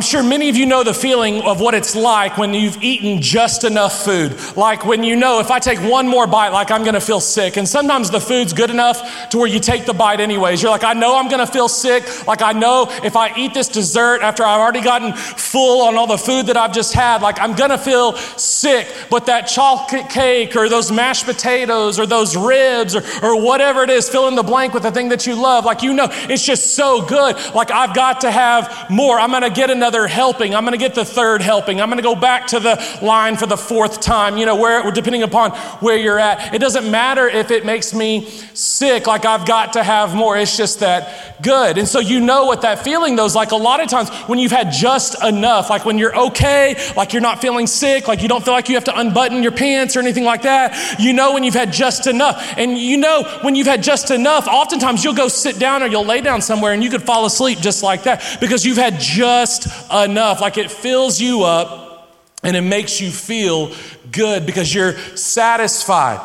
I'm sure many of you know the feeling of what it's like when you've eaten just enough food. Like when you know if I take one more bite, like I'm gonna feel sick. And sometimes the food's good enough to where you take the bite anyways. You're like, I know I'm gonna feel sick. Like I know if I eat this dessert after I've already gotten full on all the food that I've just had, like I'm gonna feel sick. But that chocolate cake or those mashed potatoes or those ribs or, or whatever it is, fill in the blank with the thing that you love, like you know, it's just so good. Like I've got to have more. I'm to get another helping. I'm to get the third helping. I'm to go back to the line for the fourth time, you know, where depending upon where you're at. It doesn't matter if it makes me sick, like I've got to have more. It's just that good. And so you know what that feeling though is like a lot of times when you've had just enough, like when you're okay, like you're not feeling sick, like you don't feel like you have to unbutton your pants or anything like that. You know when you've had just enough. And you know when you've had just enough, oftentimes you'll go sit down or you'll lay down somewhere and you could fall asleep just like that because you've had just enough. Like it fills you up and it makes you feel good because you're satisfied.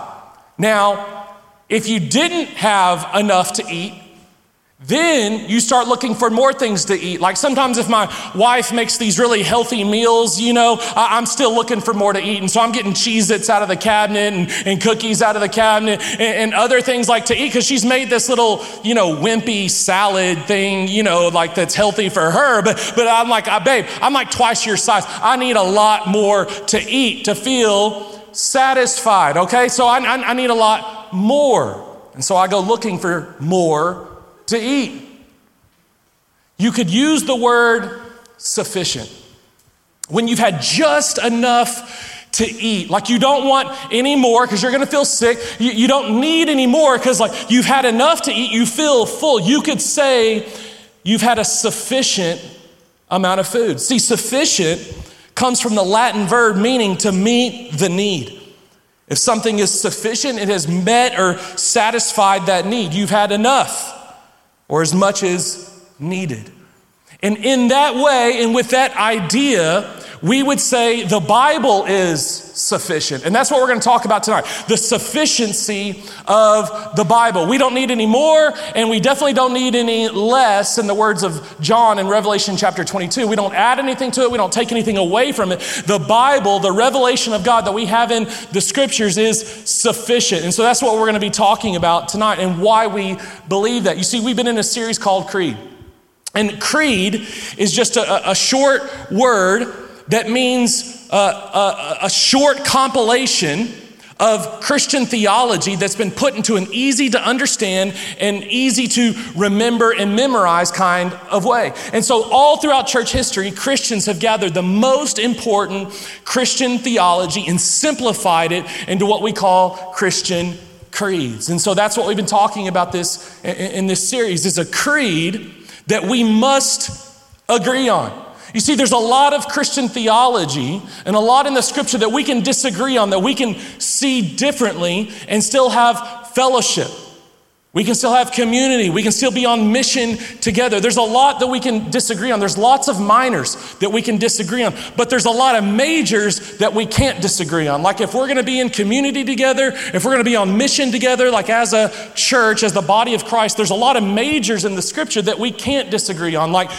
Now, if you didn't have enough to eat, then you start looking for more things to eat. Like sometimes, if my wife makes these really healthy meals, you know, I- am still looking for more to eat. And so I'm getting Cheez Its out of the cabinet and, and cookies out of the cabinet and, and other things like to eat because she's made this little, you know, wimpy salad thing, you know, like that's healthy for her. But, but I'm like, uh, babe, I'm like twice your size. I need a lot more to eat to feel satisfied, okay? So I, I, I need a lot more. And so I go looking for more to eat. You could use the word sufficient. When you've had just enough to eat, like you don't want any more because you're gonna feel sick. You, you don't need any more because, like, you've had enough to eat, you feel full. You could say you've had a sufficient amount of food. See, sufficient comes from the Latin verb meaning to meet the need. If something is sufficient, it has met or satisfied that need. You've had enough or as much as needed. And in that way, and with that idea, we would say the Bible is sufficient. And that's what we're going to talk about tonight the sufficiency of the Bible. We don't need any more, and we definitely don't need any less, in the words of John in Revelation chapter 22. We don't add anything to it, we don't take anything away from it. The Bible, the revelation of God that we have in the scriptures, is sufficient. And so that's what we're going to be talking about tonight and why we believe that. You see, we've been in a series called Creed. And creed is just a, a short word that means a, a, a short compilation of Christian theology that's been put into an easy to understand and easy to remember and memorize kind of way. And so, all throughout church history, Christians have gathered the most important Christian theology and simplified it into what we call Christian creeds. And so, that's what we've been talking about this in this series is a creed that we must agree on. You see, there's a lot of Christian theology and a lot in the scripture that we can disagree on, that we can see differently and still have fellowship. We can still have community. We can still be on mission together. There's a lot that we can disagree on. There's lots of minors that we can disagree on, but there's a lot of majors that we can't disagree on. Like if we're going to be in community together, if we're going to be on mission together, like as a church, as the body of Christ, there's a lot of majors in the scripture that we can't disagree on. Like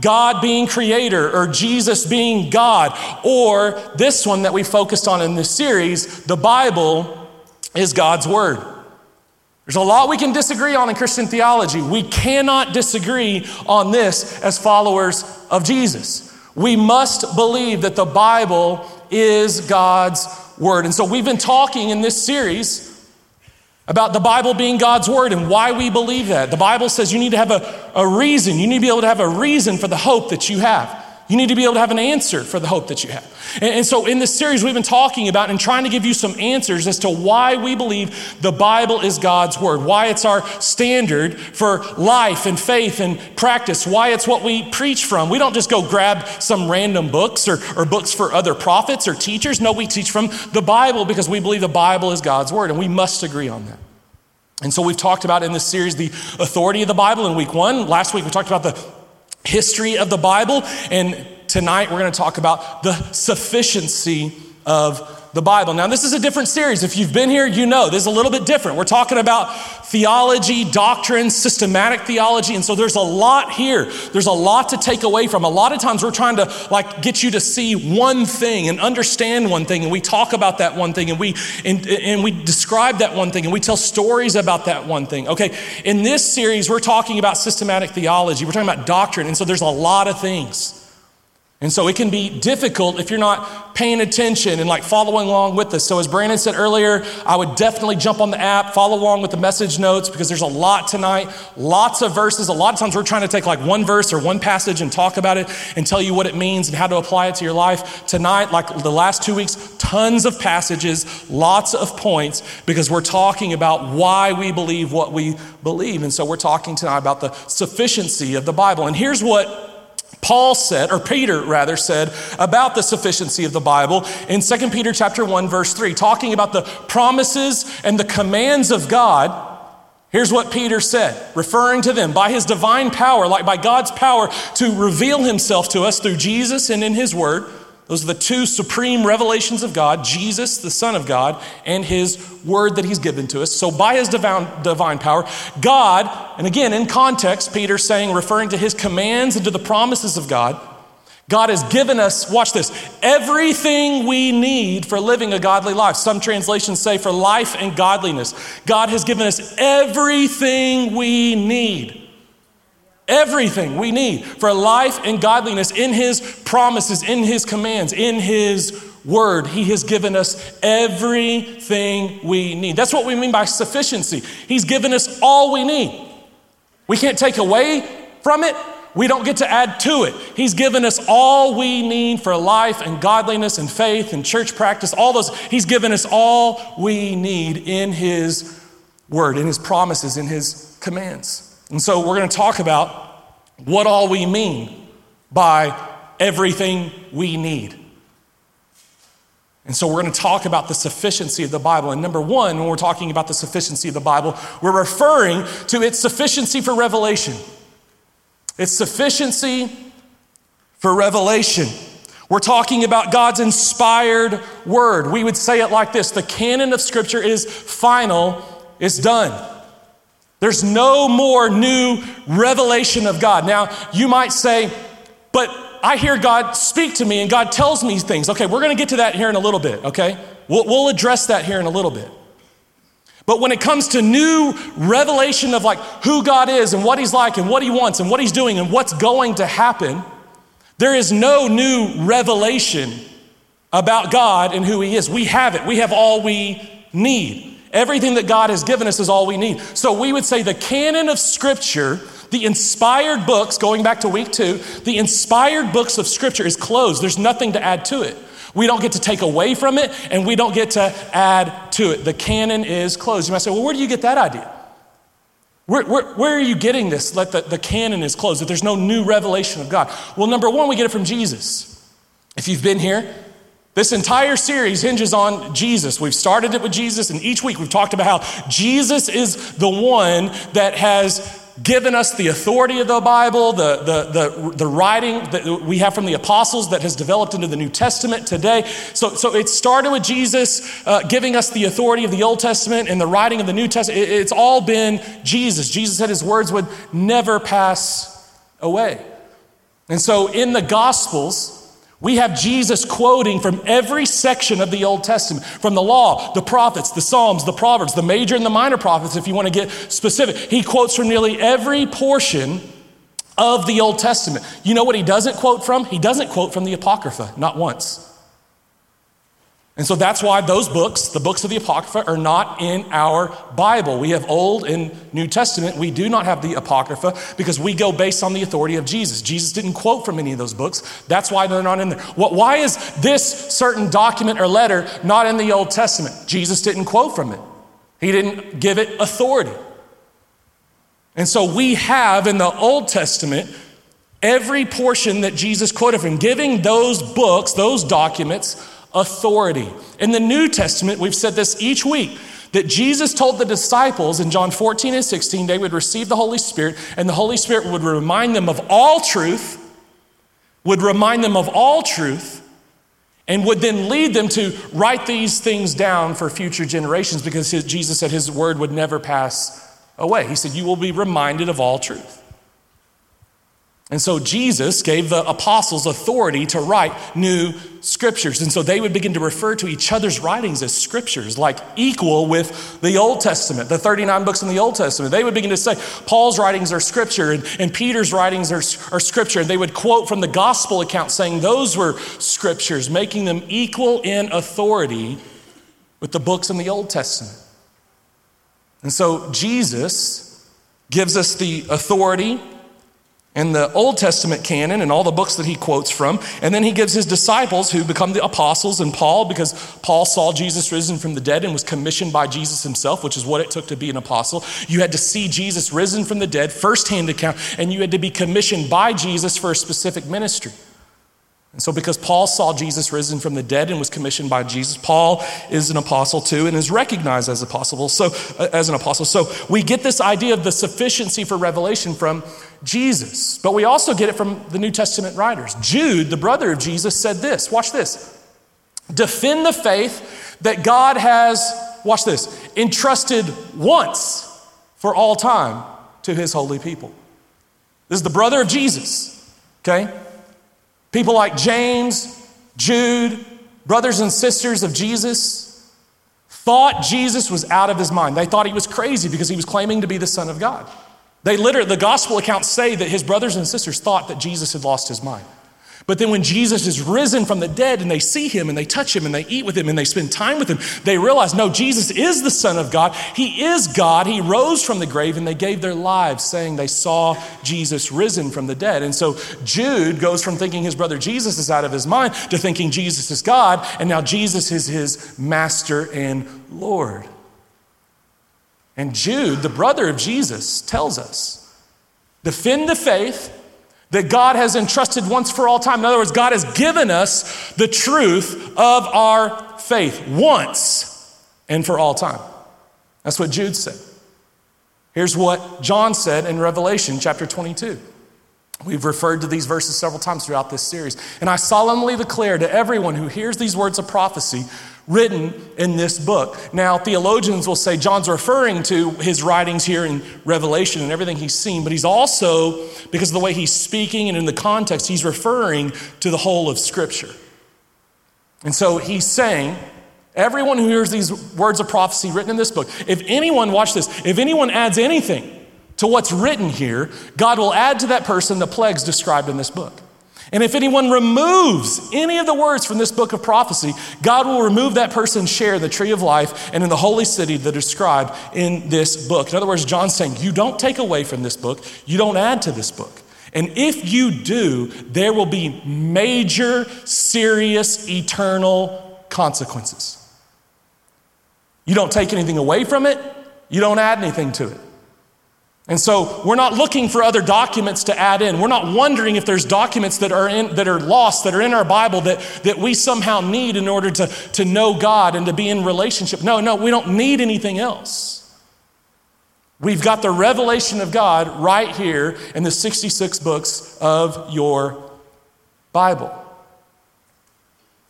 God being creator or Jesus being God, or this one that we focused on in this series, the Bible is God's Word. There's a lot we can disagree on in Christian theology. We cannot disagree on this as followers of Jesus. We must believe that the Bible is God's Word. And so we've been talking in this series about the Bible being God's Word and why we believe that. The Bible says you need to have a, a reason. You need to be able to have a reason for the hope that you have. You need to be able to have an answer for the hope that you have. And, and, so, in this series, we've been talking about and trying to give you some answers as to why we believe the Bible is God's Word, why it's our standard for life and faith and practice, why it's what we preach from. We don't just go grab some random books or, or books for other prophets or teachers. No, we teach from the Bible because we believe the Bible is God's Word, and we must agree on that. And so, we've talked about in this series the authority of the Bible in week one. Last week, we talked about the history of the Bible. And tonight we're going to talk about the sufficiency of the Bible. Now, this is a different series. If you've been here, you know this is a little bit different. We're talking about theology, doctrine, systematic theology, and so there's a lot here. There's a lot to take away from. A lot of times we're trying to like get you to see one thing and understand one thing, and we talk about that one thing, and we and, and we describe that one thing, and we tell stories about that one thing. Okay, in this series, we're talking about systematic theology. We're talking about doctrine, and so there's a lot of things. And so it can be difficult if you're not paying attention and like following along with us. So, as Brandon said earlier, I would definitely jump on the app, follow along with the message notes because there's a lot tonight, lots of verses. A lot of times we're trying to take like one verse or one passage and talk about it and tell you what it means and how to apply it to your life. Tonight, like the last two weeks, tons of passages, lots of points because we're talking about why we believe what we believe. And so, we're talking tonight about the sufficiency of the Bible. And here's what Paul said, or Peter rather said, about the sufficiency of the Bible in 2 Peter chapter 1, verse 3, talking about the promises and the commands of God. Here's what Peter said, referring to them by his divine power, like by God's power to reveal himself to us through Jesus and in his word. Those are the two supreme revelations of God Jesus, the Son of God, and His Word that He's given to us. So, by His divine, power, God, and again in context, Peter's saying, referring to His commands and to the promises of God, God has given us, watch this, everything we need for living a godly life. Some translations say for life and godliness. God has given us everything we need. Everything we need for life and godliness in His promises, in His commands, in His word. He has given us everything we need. That's what we mean by sufficiency. He's given us all we need. We can't take away from it, we don't get to add to it. He's given us all we need for life and godliness and faith and church practice, all those. He's given us all we need in His word, in His promises, in His commands. And so we're going to talk about what all we mean by everything we need. And so we're going to talk about the sufficiency of the Bible. And number one, when we're talking about the sufficiency of the Bible, we're referring to its sufficiency for revelation. Its sufficiency for revelation. We're talking about God's inspired word. We would say it like this the canon of Scripture is final, it's done. There's no more new revelation of God. Now, you might say, but I hear God speak to me and God tells me things. Okay, we're going to get to that here in a little bit, okay? We'll, we'll address that here in a little bit. But when it comes to new revelation of like who God is and what He's like and what He wants and what He's doing and what's going to happen, there is no new revelation about God and who He is. We have it, we have all we need. Everything that God has given us is all we need. So we would say the canon of Scripture, the inspired books, going back to week two, the inspired books of Scripture is closed. There's nothing to add to it. We don't get to take away from it, and we don't get to add to it. The canon is closed. You might say, well, where do you get that idea? Where, where, where, are you getting this? That the, the canon is closed, that there's no new revelation of God. Well, number one, we get it from Jesus. If you've been here, this entire series hinges on Jesus. We've started it with Jesus, and each week we've talked about how Jesus is the one that has given us the authority of the Bible, the, the, the, the writing that we have from the apostles that has developed into the New Testament today. So, so it started with Jesus uh, giving us the authority of the Old Testament and the writing of the New Testament. It, it's all been Jesus. Jesus said his words would never pass away. And so in the Gospels, we have Jesus quoting from every section of the Old Testament, from the law, the prophets, the Psalms, the Proverbs, the major and the minor prophets, if you want to get specific. He quotes from nearly every portion of the Old Testament. You know what he doesn't quote from? He doesn't quote from the Apocrypha, not once. And so that's why those books, the books of the Apocrypha, are not in our Bible. We have Old and New Testament. We do not have the Apocrypha because we go based on the authority of Jesus. Jesus didn't quote from any of those books. That's why they're not in there. Why is this certain document or letter not in the Old Testament? Jesus didn't quote from it, He didn't give it authority. And so we have in the Old Testament every portion that Jesus quoted from, giving those books, those documents, authority. In the New Testament, we've said this each week that Jesus told the disciples in John 14 and 16 they would receive the Holy Spirit, and the Holy Spirit would remind them of all truth, would remind them of all truth, and would then lead them to write these things down for future generations because his, Jesus said his word would never pass away. He said, You will be reminded of all truth. And so Jesus gave the apostles authority to write new scriptures. And so they would begin to refer to each other's writings as scriptures, like equal with the Old Testament, the 39 books in the Old Testament. They would begin to say, Paul's writings are scripture and, and Peter's writings are, are scripture. And they would quote from the gospel account saying those were scriptures, making them equal in authority with the books in the Old Testament. And so Jesus gives us the authority and the Old Testament canon and all the books that he quotes from. And then he gives his disciples, who become the apostles, and Paul, because Paul saw Jesus risen from the dead and was commissioned by Jesus himself, which is what it took to be an apostle. You had to see Jesus risen from the dead, firsthand account, and you had to be commissioned by Jesus for a specific ministry. And so, because Paul saw Jesus risen from the dead and was commissioned by Jesus, Paul is an apostle too and is recognized as apostle. So, uh, as an apostle, so we get this idea of the sufficiency for revelation from Jesus, but we also get it from the New Testament writers. Jude, the brother of Jesus, said this. Watch this: defend the faith that God has. Watch this: entrusted once for all time to His holy people. This is the brother of Jesus. Okay. People like James, Jude, brothers and sisters of Jesus, thought Jesus was out of his mind. They thought he was crazy because he was claiming to be the Son of God. They literally, the gospel accounts say that his brothers and sisters thought that Jesus had lost his mind. But then when Jesus is risen from the dead and they see him and they touch him and they eat with him and they spend time with him, they realize no, Jesus is the Son of God. He is God. He rose from the grave and they gave their lives saying they saw Jesus risen from the dead. And so Jude goes from thinking his brother Jesus is out of his mind to thinking Jesus is God and now Jesus is his master and Lord. And Jude, the brother of Jesus, tells us defend the faith that God has entrusted once for all time. In other words, God has given us the truth of our faith once and for all time. That's what Jude said. Here's what John said in Revelation chapter 22. We've referred to these verses several times throughout this series. And I solemnly declare to everyone who hears these words of prophecy written in this book. Now, theologians will say John's referring to his writings here in Revelation and everything he's seen, but he's also, because of the way he's speaking and in the context, he's referring to the whole of Scripture. And so he's saying, everyone who hears these words of prophecy written in this book, if anyone, watch this, if anyone adds anything to what's written here, God will add to that person the plagues described in this book. And if anyone removes any of the words from this book of prophecy, God will remove that person's share in the tree of life and in the holy city that is described in this book. In other words, John's saying, You don't take away from this book, you don't add to this book. And if you do, there will be major, serious, eternal consequences. You don't take anything away from it, you don't add anything to it. And so we're not looking for other documents to add in. We're not wondering if there's documents that are, in, that are lost, that are in our Bible that, that we somehow need in order to, to know God and to be in relationship. No, no, we don't need anything else. We've got the revelation of God right here in the 66 books of your Bible.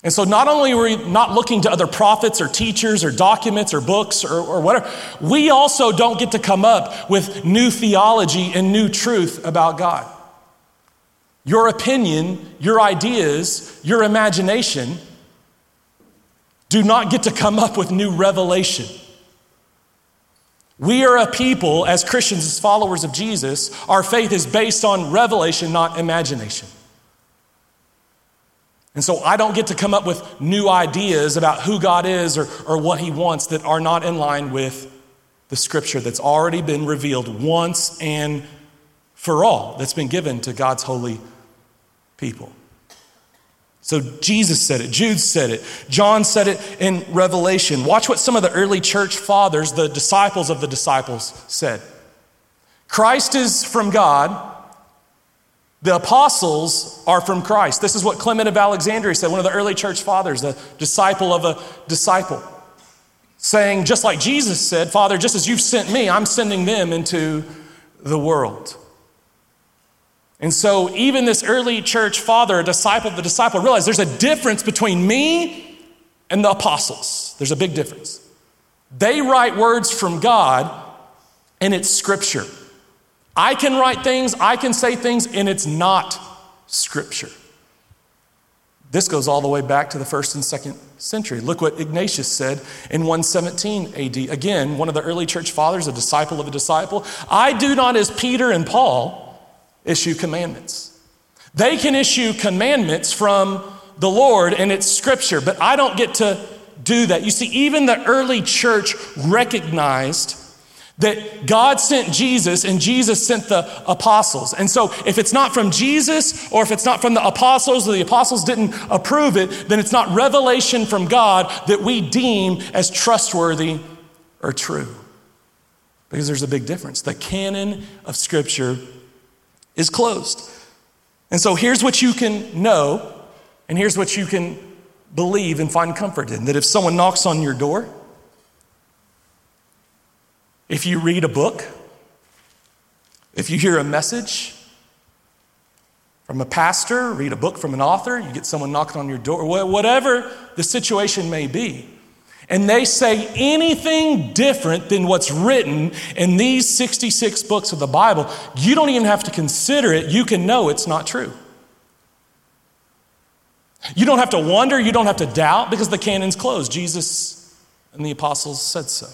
And so, not only are we not looking to other prophets or teachers or documents or books or, or, whatever, we also don't get to come up with new theology and new truth about God. Your opinion, your ideas, your imagination do not get to come up with new revelation. We are a people, as Christians, as followers of Jesus, our faith is based on revelation, not imagination. And so I don't get to come up with new ideas about who God is or, or what He wants that are not in line with the scripture that's already been revealed once and for all, that's been given to God's holy people. So Jesus said it, Jude said it, John said it in Revelation. Watch what some of the early church fathers, the disciples of the disciples, said. Christ is from God the apostles are from Christ. This is what Clement of Alexandria said, one of the early church fathers, the disciple of a disciple, saying, just like Jesus said, Father, just as you've sent me, I'm sending them into the world. And so, even this early church father, a disciple of the disciple, realized there's a difference between me and the apostles. There's a big difference. They write words from God, and it's scripture. I can write things, I can say things, and it's not scripture. This goes all the way back to the first and second century. Look what Ignatius said in 117 AD. Again, one of the early church fathers, a disciple of a disciple. I do not, as Peter and Paul, issue commandments. They can issue commandments from the Lord and it's scripture, but I don't get to do that. You see, even the early church recognized that God sent Jesus and Jesus sent the apostles. And so, if it's not from Jesus or if it's not from the apostles or the apostles didn't approve it, then it's not revelation from God that we deem as trustworthy or true. Because there's a big difference. The canon of Scripture is closed. And so, here's what you can know, and here's what you can believe and find comfort in that if someone knocks on your door, if you read a book, if you hear a message from a pastor, read a book from an author, you get someone knocking on your door, whatever the situation may be, and they say anything different than what's written in these 66 books of the Bible, you don't even have to consider it. You can know it's not true. You don't have to wonder, you don't have to doubt because the canon's closed. Jesus and the apostles said so.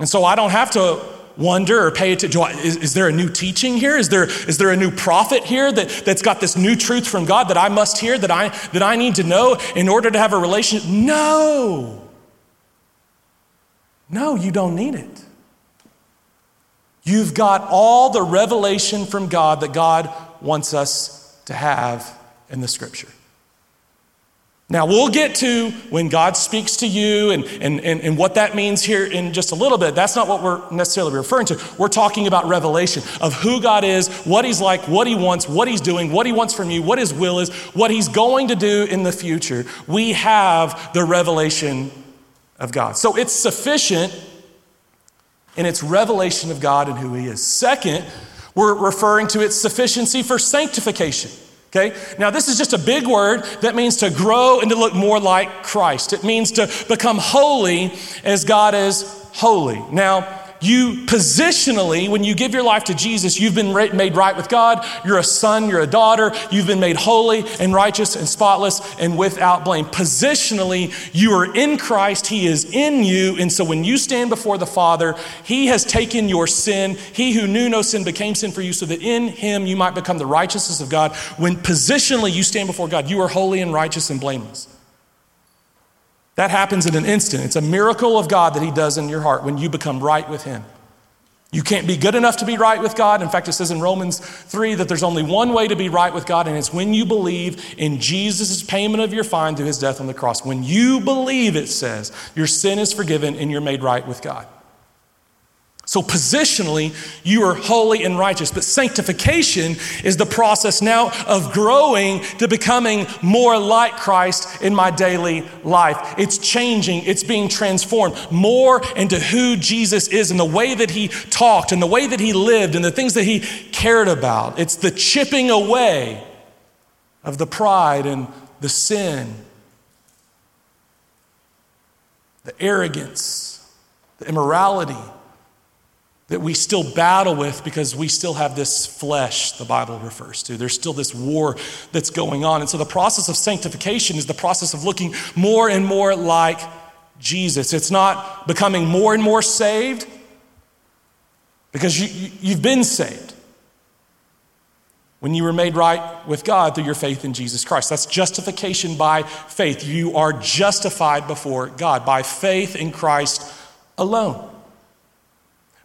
And so I don't have to wonder or pay attention. Is, is, there a new teaching here? Is there, is there a new prophet here that, that's got this new truth from God that I must hear, that I, that I need to know in order to have a relationship? No. No, you don't need it. You've got all the revelation from God that God wants us to have in the scripture. Now, we'll get to when God speaks to you and, and, and, and, what that means here in just a little bit. That's not what we're necessarily referring to. We're talking about revelation of who God is, what He's like, what He wants, what He's doing, what He wants from you, what His will is, what He's going to do in the future. We have the revelation of God. So it's sufficient in its revelation of God and who He is. Second, we're referring to its sufficiency for sanctification. Okay? Now, this is just a big word that means to grow and to look more like Christ. It means to become holy as God is holy. Now, you positionally, when you give your life to Jesus, you've been made right with God. You're a son, you're a daughter. You've been made holy and righteous and spotless and without blame. Positionally, you are in Christ. He is in you. And so when you stand before the Father, He has taken your sin. He who knew no sin became sin for you so that in Him you might become the righteousness of God. When positionally you stand before God, you are holy and righteous and blameless. That happens in an instant. It's a miracle of God that He does in your heart when you become right with Him. You can't be good enough to be right with God. In fact, it says in Romans 3 that there's only one way to be right with God, and it's when you believe in Jesus' payment of your fine through his death on the cross. When you believe, it says, your sin is forgiven and you're made right with God. So, positionally, you are holy and righteous. But sanctification is the process now of growing to becoming more like Christ in my daily life. It's changing, it's being transformed more into who Jesus is and the way that he talked and the way that he lived and the things that he cared about. It's the chipping away of the pride and the sin, the arrogance, the immorality that we still battle with because we still have this flesh, the Bible refers to. There's still this war that's going on. And so the process of sanctification is the process of looking more and more like Jesus. It's not becoming more and more saved because you, you've been saved when you were made right with God through your faith in Jesus Christ. That's justification by faith. You are justified before God by faith in Christ alone.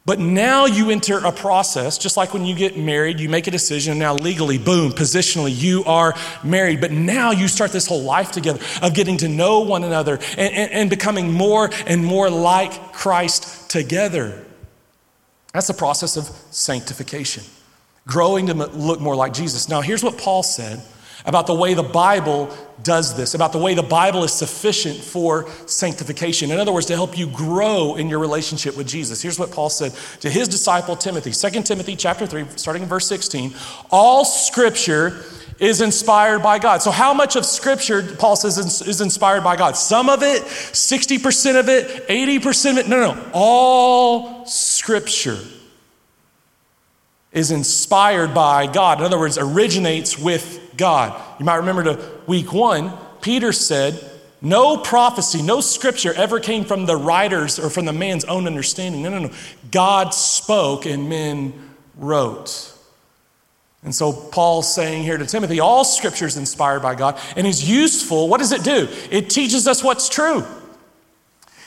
But now you enter a process, just like when you get married, you make a decision, and now legally, boom, positionally, you are married. But now you start this whole life together of getting to know one another and, and, and becoming more and more like Christ together. That's the process of sanctification, growing to look more like Jesus. Now, here's what Paul said about the way the Bible does this, about the way the Bible is sufficient for sanctification. In other words, to help you grow in your relationship with Jesus. Here's what Paul said to his disciple Timothy, 2 Timothy chapter 3, starting in verse 16. All scripture is inspired by God. So, how much of Scripture, Paul says, is inspired by God? Some of it, 60% of it, 80% of it? No, no, all Scripture is inspired by God. In other words, originates with God. You might remember to week one, Peter said, no prophecy, no scripture ever came from the writers or from the man's own understanding. No, no, no. God spoke and men wrote. And so Paul's saying here to Timothy, all scripture is inspired by God and is useful. What does it do? It teaches us what's true.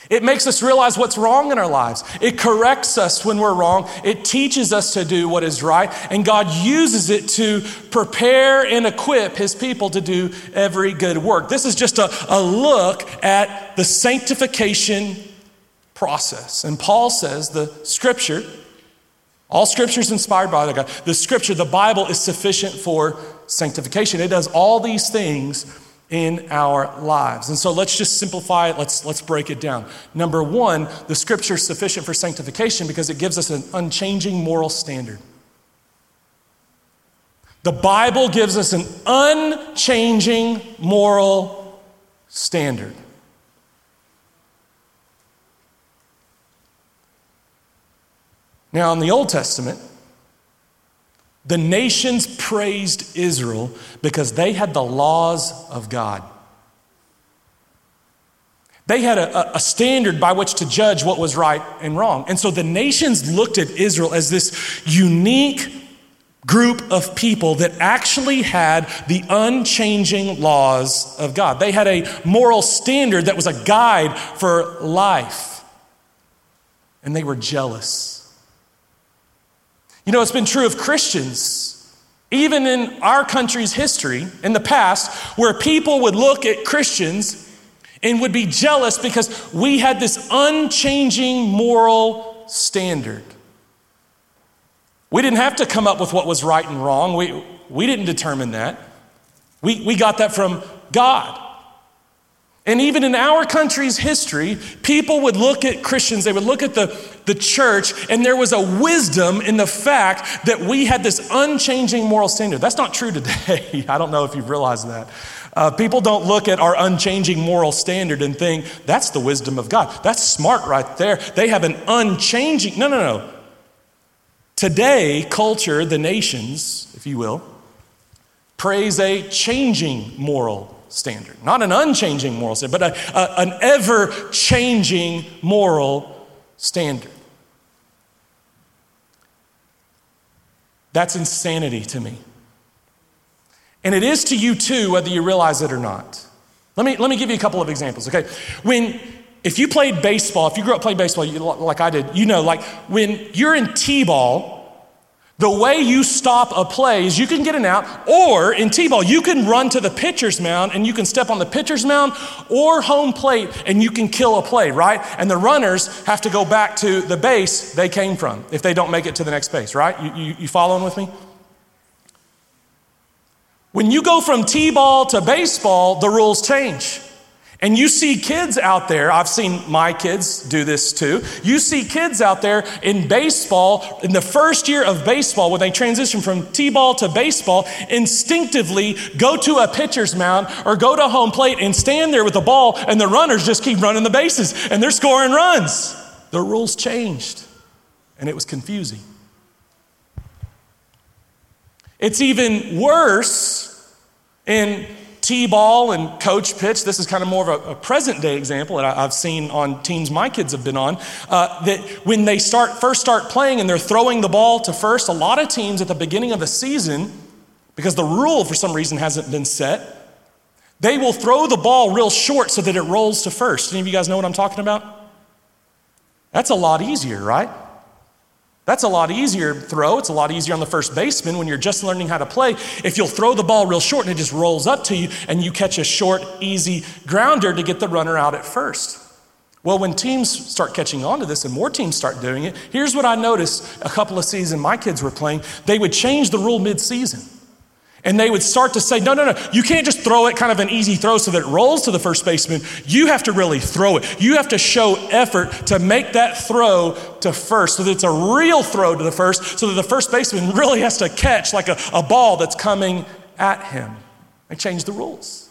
It makes us realize what's wrong in our lives. It corrects us when we're wrong. It teaches us to do what is right. And God uses it to prepare and equip his people to do every good work. This is just a, a look at the sanctification process. And Paul says the scripture, all scripture is inspired by God. The scripture, the Bible, is sufficient for sanctification. It does all these things in our lives. And so let's just simplify it. Let's, let's break it down. Number one, the scripture is sufficient for sanctification because it gives us an unchanging moral standard. The Bible gives us an unchanging moral standard. Now, in the Old Testament, the nations praised Israel because they had the laws of God. They had a, a, standard by which to judge what was right and wrong. And so the nations looked at Israel as this unique group of people that actually had the unchanging laws of God. They had a moral standard that was a guide for life. And they were jealous you know, it's been true of Christians, even in our country's history, in the past, where people would look at Christians and would be jealous because we had this unchanging moral standard. We didn't have to come up with what was right and wrong, we, we didn't determine that. We, we got that from God. And even in our country's history, people would look at Christians, they would look at the, the church, and there was a wisdom in the fact that we had this unchanging moral standard. That's not true today. I don't know if you've realized that. Uh, people don't look at our unchanging moral standard and think, that's the wisdom of God. That's smart right there. They have an unchanging, no, no, no. Today, culture, the nations, if you will, praise a changing moral standard. Not an unchanging moral standard, but a, a, an ever changing moral standard. That's insanity to me. And it is to you too, whether you realize it or not. Let me, let me give you a couple of examples, okay? When, if you played baseball, if you grew up playing baseball you, like I did, you know, like when you're in T ball, the way you stop a play is you can get an out, or in T ball, you can run to the pitcher's mound and you can step on the pitcher's mound or home plate and you can kill a play, right? And the runners have to go back to the base they came from if they don't make it to the next base, right? You, you, you following with me? When you go from T ball to baseball, the rules change. And you see kids out there, I've seen my kids do this too. You see kids out there in baseball, in the first year of baseball, when they transition from T ball to baseball, instinctively go to a pitcher's mound or go to home plate and stand there with the ball, and the runners just keep running the bases and they're scoring runs. The rules changed, and it was confusing. It's even worse in T ball and coach pitch, this is kind of more of a, a present day example that I, have seen on teams my kids have been on. Uh, that when they start first start playing and they're throwing the ball to first, a lot of teams at the beginning of the season, because the rule for some reason hasn't been set, they will throw the ball real short so that it rolls to first. Any of you guys know what I'm talking about? That's a lot easier, right? That's a lot easier throw. It's a lot easier on the first baseman when you're just learning how to play. If you'll throw the ball real short and it just rolls up to you and you catch a short, easy grounder to get the runner out at first. Well, when teams start catching on to this and more teams start doing it, here's what I noticed a couple of seasons my kids were playing. They would change the rule mid-season. And they would start to say, no, no, no, you can't just throw it kind of an easy throw so that it rolls to the first baseman. You have to really throw it. You have to show effort to make that throw to first so that it's a real throw to the first, so that the first baseman really has to catch like a, a ball that's coming at him. They changed the rules.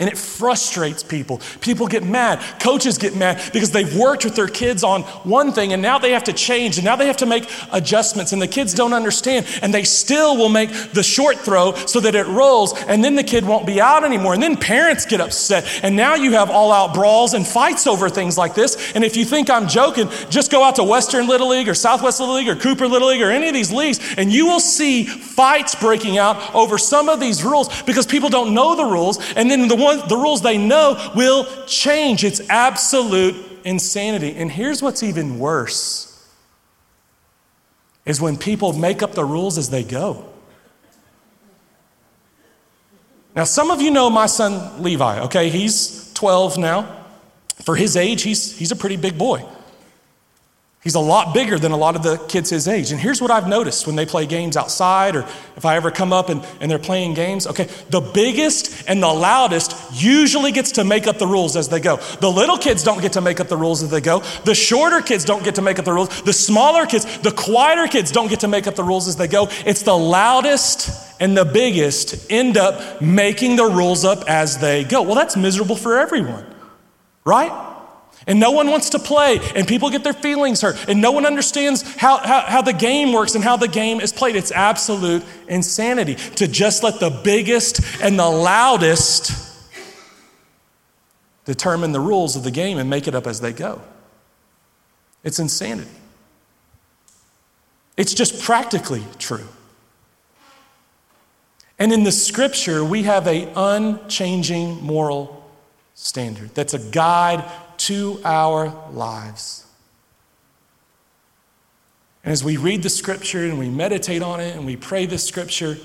And it frustrates people. People get mad. Coaches get mad because they've worked with their kids on one thing and now they have to change and now they have to make adjustments and the kids don't understand and they still will make the short throw so that it rolls and then the kid won't be out anymore. And then parents get upset and now you have all out brawls and fights over things like this. And if you think I'm joking, just go out to Western Little League or Southwest Little League or Cooper Little League or any of these leagues and you will see fights breaking out over some of these rules because people don't know the rules and then the one the rules they know will change. It's absolute insanity. And here's what's even worse is when people make up the rules as they go. Now, some of you know my son Levi, okay? He's 12 now. For his age, he's, he's a pretty big boy. He's a lot bigger than a lot of the kids his age. And here's what I've noticed when they play games outside, or if I ever come up and, and they're playing games. Okay, the biggest and the loudest usually gets to make up the rules as they go. The little kids don't get to make up the rules as they go. The shorter kids don't get to make up the rules. The smaller kids, the quieter kids don't get to make up the rules as they go. It's the loudest and the biggest end up making the rules up as they go. Well, that's miserable for everyone, right? And no one wants to play, and people get their feelings hurt, and no one understands how, how, how, the game works and how the game is played. It's absolute insanity to just let the biggest and the loudest determine the rules of the game and make it up as they go. It's insanity. It's just practically true. And in the scripture, we have a unchanging moral standard that's a guide to our lives. And as we read the scripture and we meditate on it and we pray the scripture,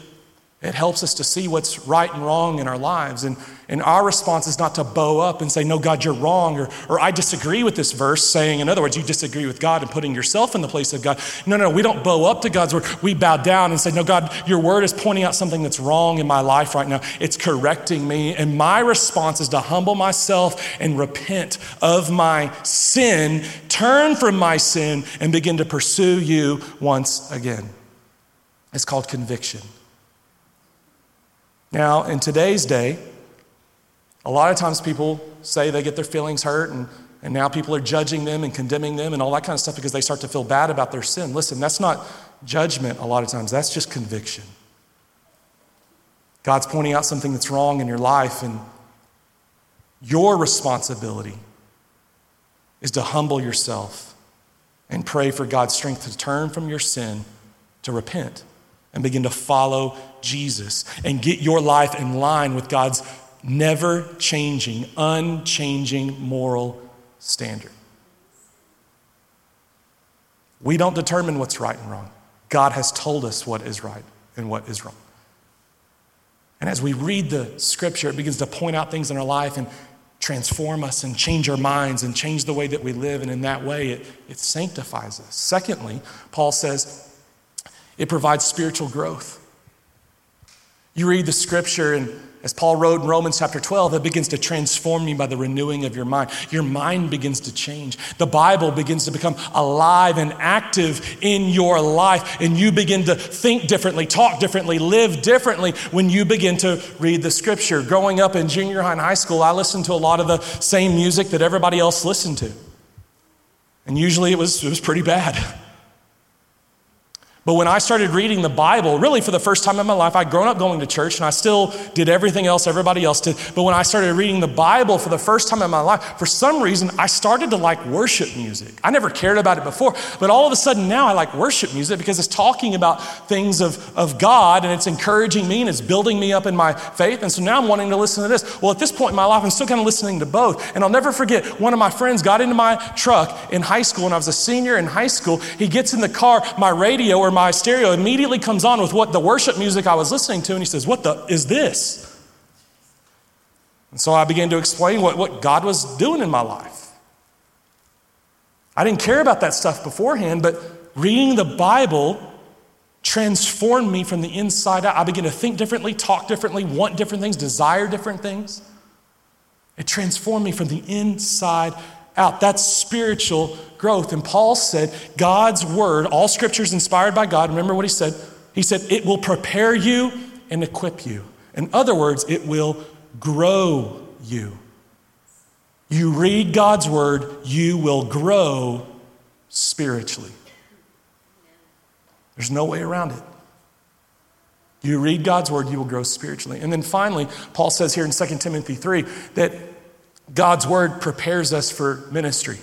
it helps us to see what's right and wrong in our lives. And, and our response is not to bow up and say, No, God, you're wrong, or, or I disagree with this verse, saying, in other words, you disagree with God and putting yourself in the place of God. No, no, we don't bow up to God's word. We bow down and say, No, God, your word is pointing out something that's wrong in my life right now. It's correcting me. And my response is to humble myself and repent of my sin, turn from my sin, and begin to pursue you once again. It's called conviction. Now, in today's day, a lot of times people say they get their feelings hurt and, and now people are judging them and condemning them and all that kind of stuff because they start to feel bad about their sin. Listen, that's not judgment a lot of times, that's just conviction. God's pointing out something that's wrong in your life, and your responsibility is to humble yourself and pray for God's strength to turn from your sin to repent and begin to follow Jesus and get your life in line with God's never changing, unchanging moral standard. We don't determine what's right and wrong. God has told us what is right and what is wrong. And as we read the scripture, it begins to point out things in our life and transform us and change our minds and change the way that we live. And in that way, it, it sanctifies us. Secondly, Paul says, it provides spiritual growth. You read the scripture, and as Paul wrote in Romans chapter 12, it begins to transform you by the renewing of your mind. Your mind begins to change. The Bible begins to become alive and active in your life, and you begin to think differently, talk differently, live differently when you begin to read the scripture. Growing up in junior high and high school, I listened to a lot of the same music that everybody else listened to. And usually it was, it was pretty bad. But when I started reading the Bible, really for the first time in my life, I'd grown up going to church and I still did everything else everybody else did. But when I started reading the Bible for the first time in my life, for some reason, I started to like worship music. I never cared about it before, but all of a sudden now I like worship music because it's talking about things of, of God and it's encouraging me and it's building me up in my faith. And so now I'm wanting to listen to this. Well, at this point in my life, I'm still kind of listening to both. And I'll never forget one of my friends got into my truck in high school when I was a senior in high school. He gets in the car, my radio or my stereo immediately comes on with what the worship music I was listening to, and he says, What the is this? And so I began to explain what, what God was doing in my life. I didn't care about that stuff beforehand, but reading the Bible transformed me from the inside out. I began to think differently, talk differently, want different things, desire different things. It transformed me from the inside out. That's spiritual growth. And Paul said, God's word, all scripture is inspired by God. Remember what he said? He said, it will prepare you and equip you. In other words, it will grow you. You read God's word, you will grow spiritually. There's no way around it. You read God's word, you will grow spiritually. And then finally, Paul says here in 2 Timothy 3 that God's word prepares us for ministry.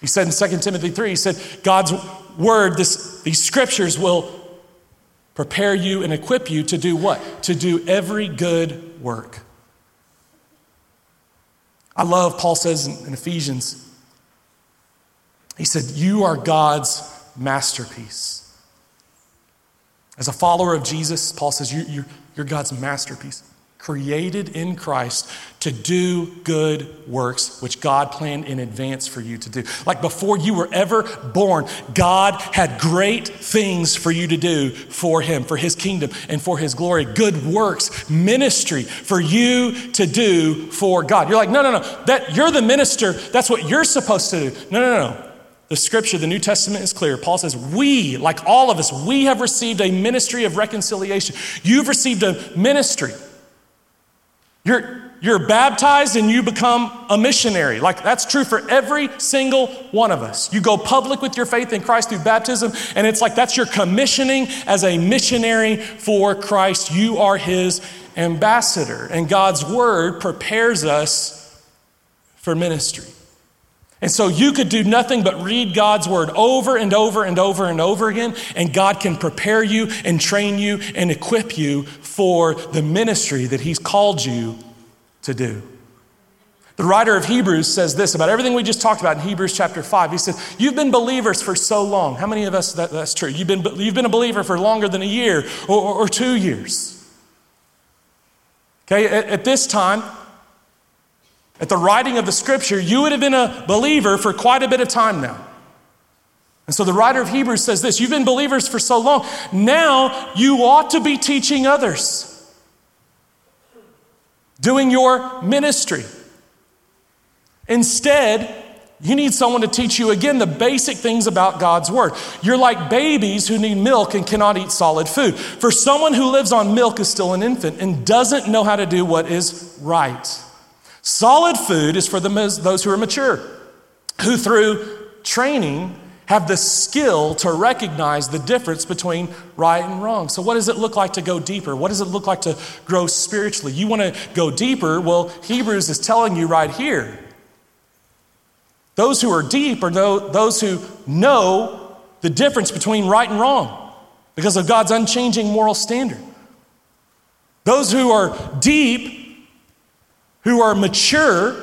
He said in 2 Timothy 3, he said, God's word, this, these scriptures will prepare you and equip you to do what? To do every good work. I love, Paul says in, Ephesians, he said, You are God's masterpiece. As a follower of Jesus, Paul says, you, you're God's masterpiece created in Christ to do good works, which God planned in advance for you to do. Like before you were ever born, God had great things for you to do for Him, for His kingdom, and for His glory. Good works, ministry for you to do for God. You're like, no, no, no, that, you're the minister. That's what you're supposed to do. No, no, no. The scripture, the New Testament is clear. Paul says, We, like all of us, we have received a ministry of reconciliation. You've received a ministry you're, you're baptized and you become a missionary. Like that's true for every single one of us. You go public with your faith in Christ through baptism, and it's like that's your commissioning as a missionary for Christ. You are his ambassador, and God's word prepares us for ministry. And so you could do nothing but read God's word over and over and over and over again, and God can prepare you and train you and equip you for the ministry that He's called you to do. The writer of Hebrews says this about everything we just talked about in Hebrews chapter 5. He says, You've been believers for so long. How many of us that, that's true? You've been, you've been a believer for longer than a year or, or, or two years. Okay, at, at this time, at the writing of the scripture, you would have been a believer for quite a bit of time now. And so the writer of Hebrews says this You've been believers for so long. Now you ought to be teaching others, doing your ministry. Instead, you need someone to teach you again the basic things about God's Word. You're like babies who need milk and cannot eat solid food. For someone who lives on milk is still an infant and doesn't know how to do what is right. Solid food is for those who are mature, who through training have the skill to recognize the difference between right and wrong. So, what does it look like to go deeper? What does it look like to grow spiritually? You want to go deeper? Well, Hebrews is telling you right here. Those who are deep are those who know the difference between right and wrong because of God's unchanging moral standard. Those who are deep, who are mature,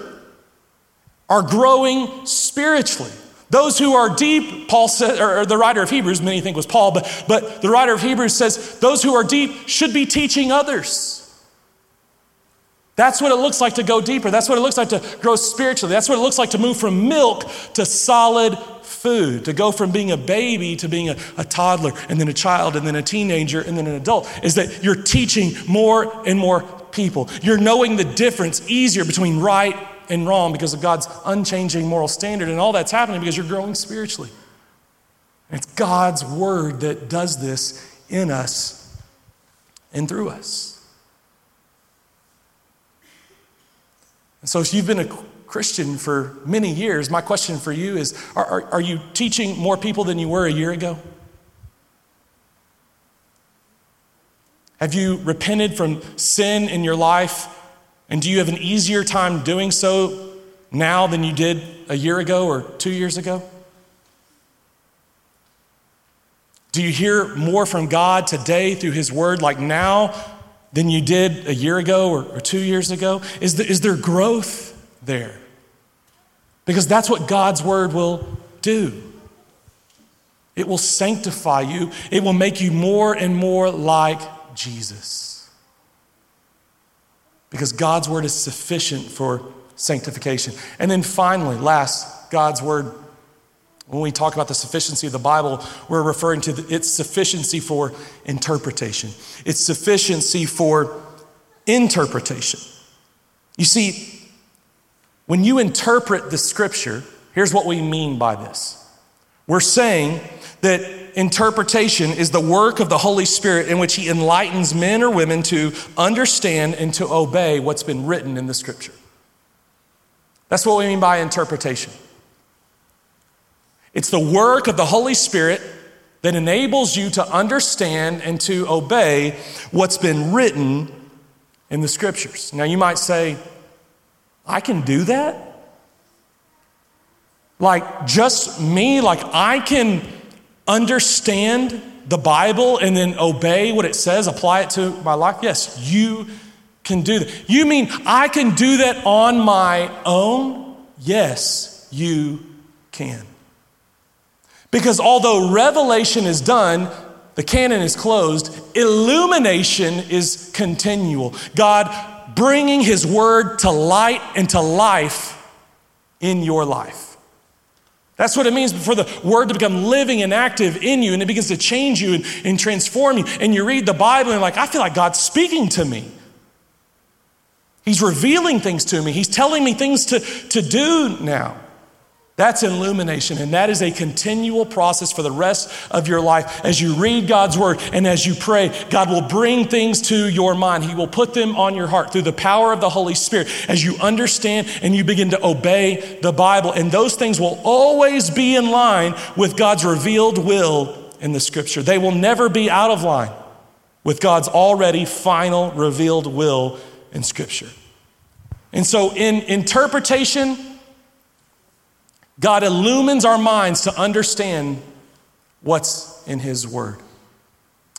are growing spiritually. Those who are deep, Paul said, or the writer of Hebrews, many think was Paul, but, but the writer of Hebrews says those who are deep should be teaching others. That's what it looks like to go deeper. That's what it looks like to grow spiritually. That's what it looks like to move from milk to solid food, to go from being a baby to being a, a, toddler, and then a child, and then a teenager, and then an adult, is that you're teaching more and more people. You're knowing the difference easier between right and wrong because of God's unchanging moral standard. And all that's happening because you're growing spiritually. And it's God's word that does this in us and through us. And so, if you've been a Christian for many years, my question for you is are, are, are you teaching more people than you were a year ago? Have you repented from sin in your life and do you have an easier time doing so now than you did a year ago or two years ago? Do you hear more from God today through His Word like now than you did a year ago or, or two years ago? Is, the, is there growth there? Because that's what God's Word will do. It will sanctify you, it will make you more and more like Jesus because God's word is sufficient for sanctification. And then finally, last, God's word When we talk about the sufficiency of the Bible, we're referring to its sufficiency for interpretation, its sufficiency for interpretation. You see, when you interpret the scripture, here's what we mean by this. We're saying that interpretation is the work of the Holy Spirit in which He enlightens men or women to understand and to obey what's been written in the scripture. That's what we mean by interpretation. It's the work of the Holy Spirit that enables you to understand and to obey what's been written in the scriptures. Now, you might say, I can do that? Like, just me? Like, I can understand the Bible and then obey what it says, apply it to my life? Yes, you can do that. You mean I can do that on my own? Yes, you can. Because although revelation is done, the canon is closed, illumination is continual. God bringing His word to light and to life in your life. That's what it means for the word to become living and active in you, and it begins to change you and, and transform you. And you read the Bible and like, I feel like God's speaking to me. He's revealing things to me. He's telling me things to, to do now. That's illumination, and that is a continual process for the rest of your life. As you read God's word and as you pray, God will bring things to your mind. He will put them on your heart through the power of the Holy Spirit as you understand and you begin to obey the Bible. And those things will always be in line with God's revealed will in the scripture. They will never be out of line with God's already final revealed will in scripture. And so, in interpretation, God illumines our minds to understand what's in His Word.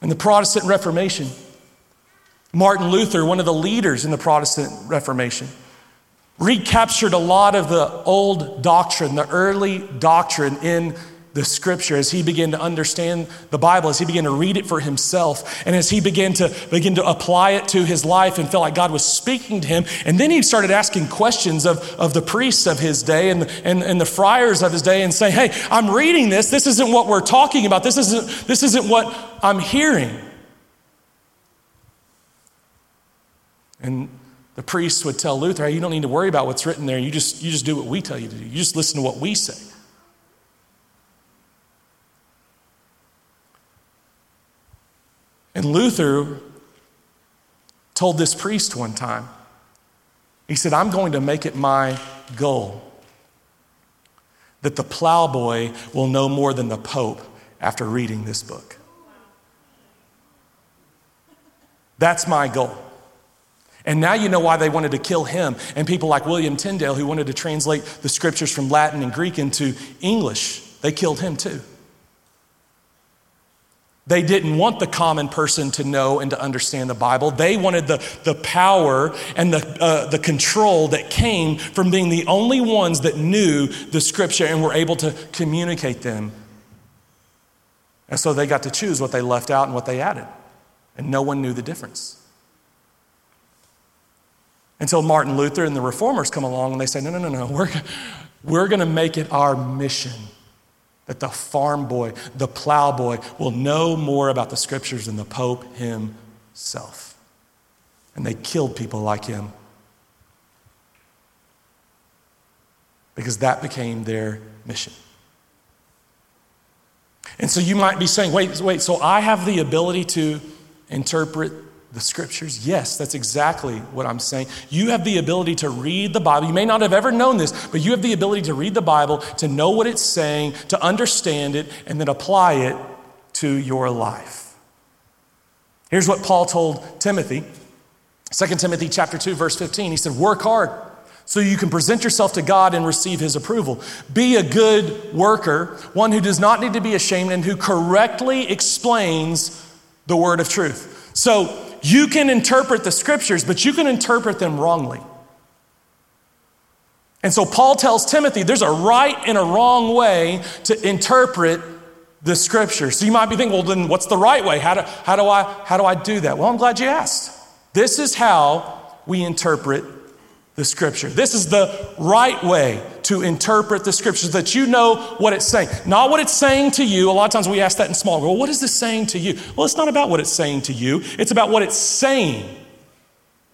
In the Protestant Reformation, Martin Luther, one of the leaders in the Protestant Reformation, recaptured a lot of the old doctrine, the early doctrine in the scripture as he began to understand the bible as he began to read it for himself and as he began to begin to apply it to his life and felt like god was speaking to him. And then he started asking questions of, of the priests of his day and, and, and the friars of his day and saying hey i'm reading this. This isn't what we're talking about. This isn't this isn't what i'm hearing. And the priests would tell luther hey you don't need to worry about what's written there. You just you just do what we tell you to do. You just listen to what we say And Luther told this priest one time, he said, I'm going to make it my goal that the plowboy will know more than the Pope after reading this book. That's my goal. And now you know why they wanted to kill him and people like William Tyndale who wanted to translate the scriptures from Latin and Greek into English. They killed him too. They didn't want the common person to know and to understand the Bible. They wanted the, the power and the, uh, the control that came from being the only ones that knew the scripture and were able to communicate them. And so they got to choose what they left out and what they added. And no one knew the difference. Until Martin Luther and the reformers come along and they say, no, no, no, no, we're, we're going to make it our mission that the farm boy, the plow boy, will know more about the scriptures than the Pope himself. And they killed people like him because that became their mission. And so you might be saying, wait, wait, so I have the ability to interpret the scriptures? Yes, that's exactly what I'm saying. You have the ability to read the Bible. You may not have ever known this, but you have the ability to read the Bible, to know what it's saying, to understand it, and then apply it to your life. Here's what Paul told Timothy. 2 Timothy chapter 2 verse 15. He said, "Work hard so you can present yourself to God and receive his approval. Be a good worker, one who does not need to be ashamed and who correctly explains the word of truth." So, you can interpret the scriptures, but you can interpret them wrongly. And so Paul tells Timothy there's a right and a wrong way to interpret the scriptures. So you might be thinking, well, then what's the right way? How do, how do, I, how do I do that? Well, I'm glad you asked. This is how we interpret the scripture. This is the right way to interpret the scriptures, that you know what it's saying. Not what it's saying to you. A lot of times we ask that in small. group. Well, what is this saying to you? Well, it's not about what it's saying to you, it's about what it's saying.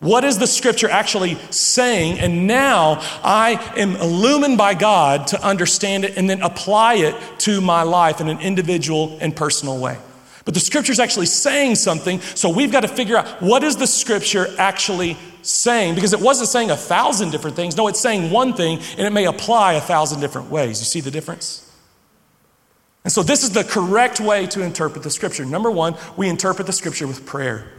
What is the scripture actually saying? And now I am illumined by God to understand it and then apply it to my life in an individual and personal way. But the scripture is actually saying something, so we've got to figure out what is the scripture actually saying? Because it wasn't saying a thousand different things. No, it's saying one thing, and it may apply a thousand different ways. You see the difference? And so, this is the correct way to interpret the scripture. Number one, we interpret the scripture with prayer.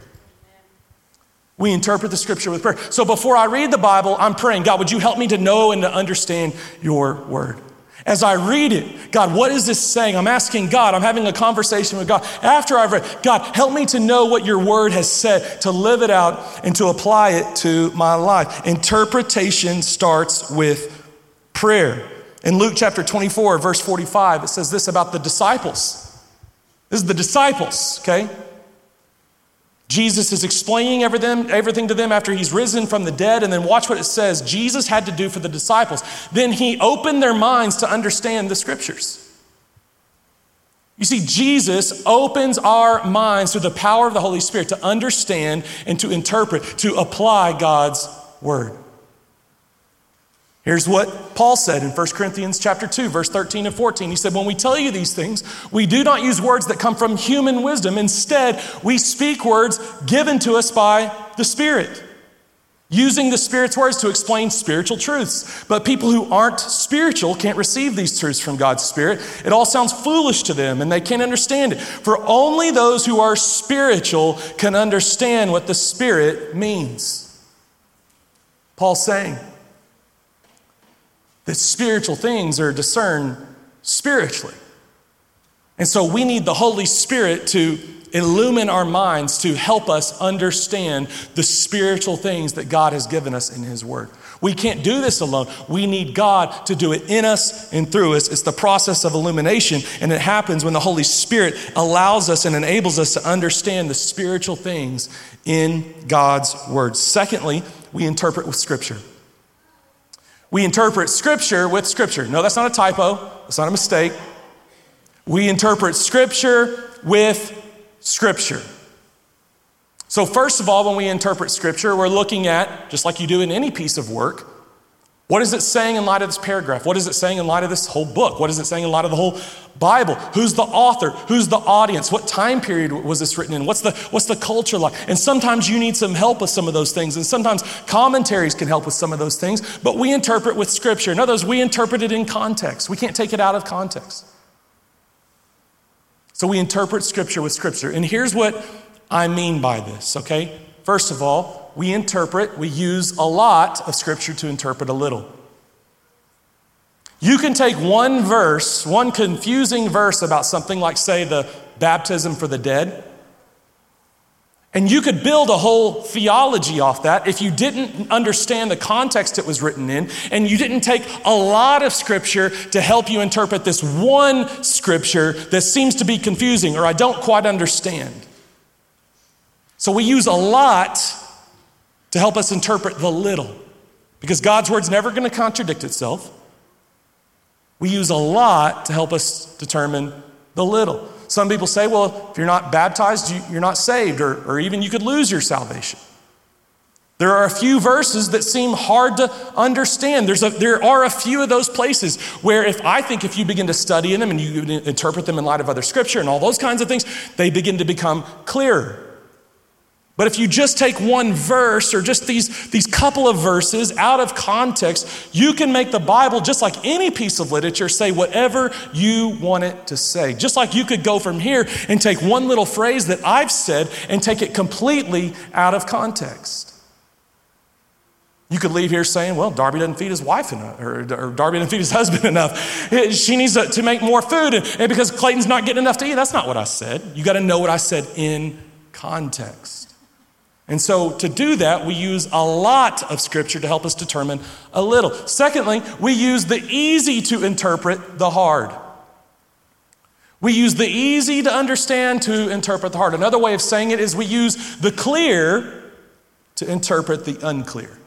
We interpret the scripture with prayer. So, before I read the Bible, I'm praying, God, would you help me to know and to understand your word? As I read it, God, what is this saying? I'm asking God, I'm having a conversation with God. After I've read, God, help me to know what your word has said, to live it out and to apply it to my life. Interpretation starts with prayer. In Luke chapter 24, verse 45, it says this about the disciples. This is the disciples, okay? Jesus is explaining everything, to them after he's risen from the dead. And then watch what it says Jesus had to do for the disciples. Then he opened their minds to understand the scriptures. You see, Jesus opens our minds through the power of the Holy Spirit to understand and to interpret, to apply God's word. Here's what Paul said in 1 Corinthians chapter 2 verse 13 and 14. He said, "When we tell you these things, we do not use words that come from human wisdom. Instead, we speak words given to us by the Spirit." Using the Spirit's words to explain spiritual truths. But people who aren't spiritual can't receive these truths from God's Spirit. It all sounds foolish to them and they can't understand it. For only those who are spiritual can understand what the Spirit means. Paul's saying, that spiritual things are discerned spiritually. And so we need the Holy Spirit to illumine our minds to help us understand the spiritual things that God has given us in His Word. We can't do this alone. We need God to do it in us and through us. It's the process of illumination, and it happens when the Holy Spirit allows us and enables us to understand the spiritual things in God's Word. Secondly, we interpret with Scripture. We interpret Scripture with Scripture. No, that's not a typo, that's not a mistake. We interpret Scripture with Scripture. So, first of all, when we interpret Scripture, we're looking at, just like you do in any piece of work, what is it saying in light of this paragraph? What is it saying in light of this whole book? What is it saying in light of the whole Bible? Who's the author? Who's the audience? What time period was this written in? What's the, what's the culture like? And sometimes you need some help with some of those things. And sometimes commentaries can help with some of those things. But we interpret with Scripture. In other words, we interpret it in context. We can't take it out of context. So we interpret Scripture with Scripture. And here's what I mean by this, okay? First of all, we interpret, we use a lot of Scripture to interpret a little. You can take one verse, one confusing verse about something like, say, the baptism for the dead, and you could build a whole theology off that if you didn't understand the context it was written in, and you didn't take a lot of scripture to help you interpret this one scripture that seems to be confusing or I don't quite understand. So we use a lot to help us interpret the little. Because God's word's never going to contradict itself. We use a lot to help us determine the little. Some people say, well, if you're not baptized, you're not saved, or, or even you could lose your salvation. There are a few verses that seem hard to understand. There's a, there are a few of those places where, if I think if you begin to study in them and you interpret them in light of other scripture and all those kinds of things, they begin to become clearer. But if you just take one verse or just these, these couple of verses out of context, you can make the Bible, just like any piece of literature, say whatever you want it to say. Just like you could go from here and take one little phrase that I've said and take it completely out of context. You could leave here saying, well, Darby doesn't feed his wife enough, or, or Darby doesn't feed his husband enough. She needs to, to make more food, and, and because Clayton's not getting enough to eat. That's not what I said. You got to know what I said in context. And so, to do that, we use a lot of scripture to help us determine a little. Secondly, we use the easy to interpret the hard. We use the easy to understand to interpret the hard. Another way of saying it is we use the clear to interpret the unclear.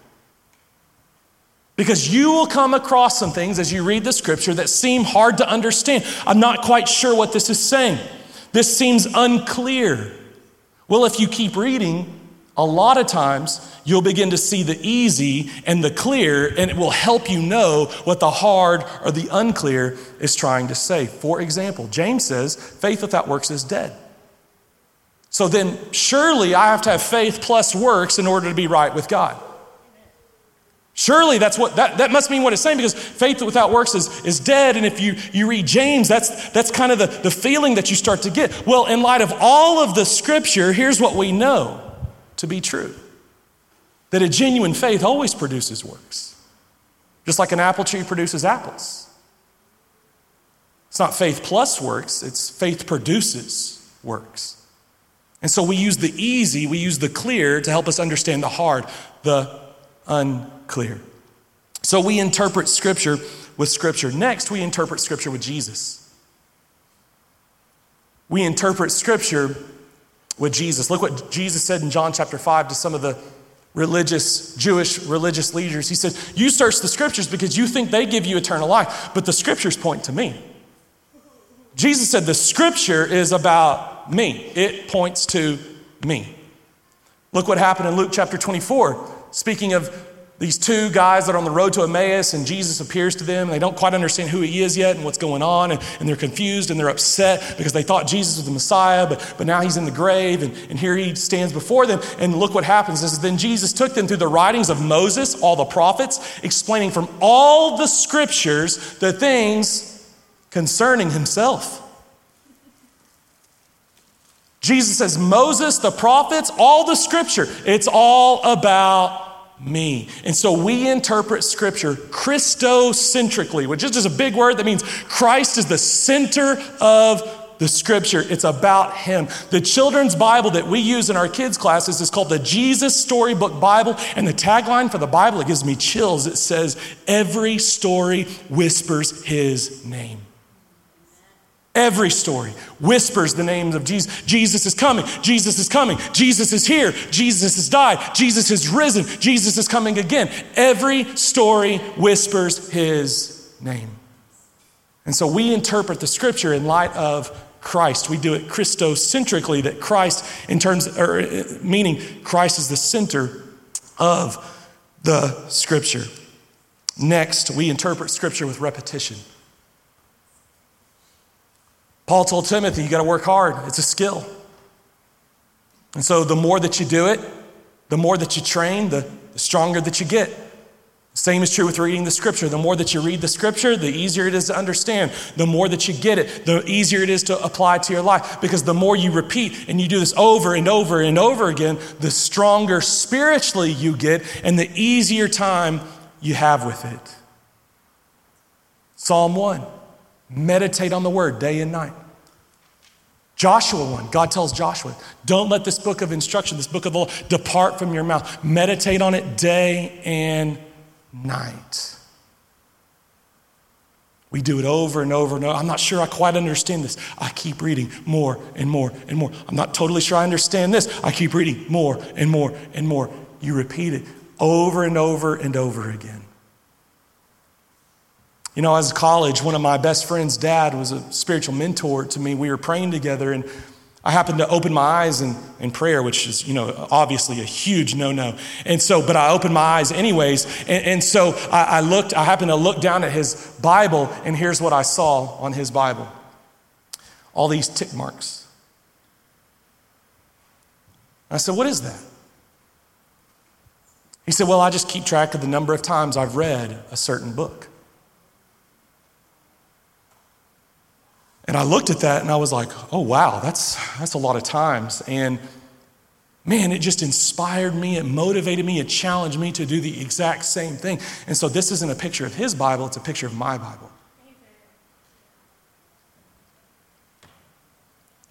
Because you will come across some things as you read the scripture that seem hard to understand. I'm not quite sure what this is saying. This seems unclear. Well, if you keep reading, a lot of times you'll begin to see the easy and the clear, and it will help you know what the hard or the unclear is trying to say. For example, James says, faith without works is dead. So then, surely I have to have faith plus works in order to be right with God. Surely that's what that, that must mean what it's saying because faith without works is, is dead. And if you, you read James, that's that's kind of the, the feeling that you start to get. Well, in light of all of the scripture, here's what we know to be true. That a genuine faith always produces works. Just like an apple tree produces apples. It's not faith plus works, it's faith produces works. And so we use the easy, we use the clear to help us understand the hard, the unclear. So we interpret Scripture with Scripture. Next, we interpret Scripture with Jesus. We interpret Scripture with Jesus. Look what Jesus said in John chapter 5 to some of the religious, Jewish religious leaders. He said, You search the Scriptures because you think they give you eternal life, but the Scriptures point to me. Jesus said, The Scripture is about me. It points to me. Look what happened in Luke chapter 24. Speaking of these two guys that are on the road to Emmaus, and Jesus appears to them, and they don't quite understand who he is yet and what's going on, and, and they're confused and they're upset because they thought Jesus was the Messiah, but, but now he's in the grave, and, and here he stands before them. And look what happens is then Jesus took them through the writings of Moses, all the prophets, explaining from all the scriptures the things concerning himself. Jesus says, Moses, the prophets, all the scripture, it's all about me. And so we interpret scripture Christocentrically, which is just a big word that means Christ is the center of the scripture. It's about him. The children's Bible that we use in our kids' classes is called the Jesus Storybook Bible. And the tagline for the Bible, it gives me chills. It says, Every story whispers his name. Every story whispers the names of Jesus. Jesus is coming. Jesus is coming. Jesus is here. Jesus has died. Jesus has risen. Jesus is coming again. Every story whispers his name. And so we interpret the scripture in light of Christ. We do it Christocentrically, that Christ, in terms, or uh, meaning Christ is the center of the scripture. Next, we interpret scripture with repetition. Paul told Timothy, you got to work hard, it's a skill. And so the more that you do it, the more that you train, the, the stronger that you get. Same is true with reading the scripture. The more that you read the scripture, the easier it is to understand. The more that you get it, the easier it is to apply to your life. Because the more you repeat and you do this over and over and over again, the stronger spiritually you get and the easier time you have with it. Psalm 1 Meditate on the word day and night. Joshua 1, God tells Joshua, don't let this book of instruction, this book of the law, depart from your mouth. Meditate on it day and night. We do it over and over and over. I'm not sure I quite understand this. I keep reading more and more and more. I'm not totally sure I understand this. I keep reading more and more and more. You repeat it over and over and over again. You know, as college, one of my best friend's dad was a spiritual mentor to me. We were praying together, and I happened to open my eyes in, in prayer, which is, you know, obviously a huge no no. And so, but I opened my eyes anyways. And, and so I, I looked, I happened to look down at his Bible, and here's what I saw on his Bible all these tick marks. I said, What is that? He said, Well, I just keep track of the number of times I've read a certain book. And I looked at that and I was like, oh, wow, that's, that's a lot of times. And man, it just inspired me, it motivated me, it challenged me to do the exact same thing. And so this isn't a picture of his Bible, it's a picture of my Bible.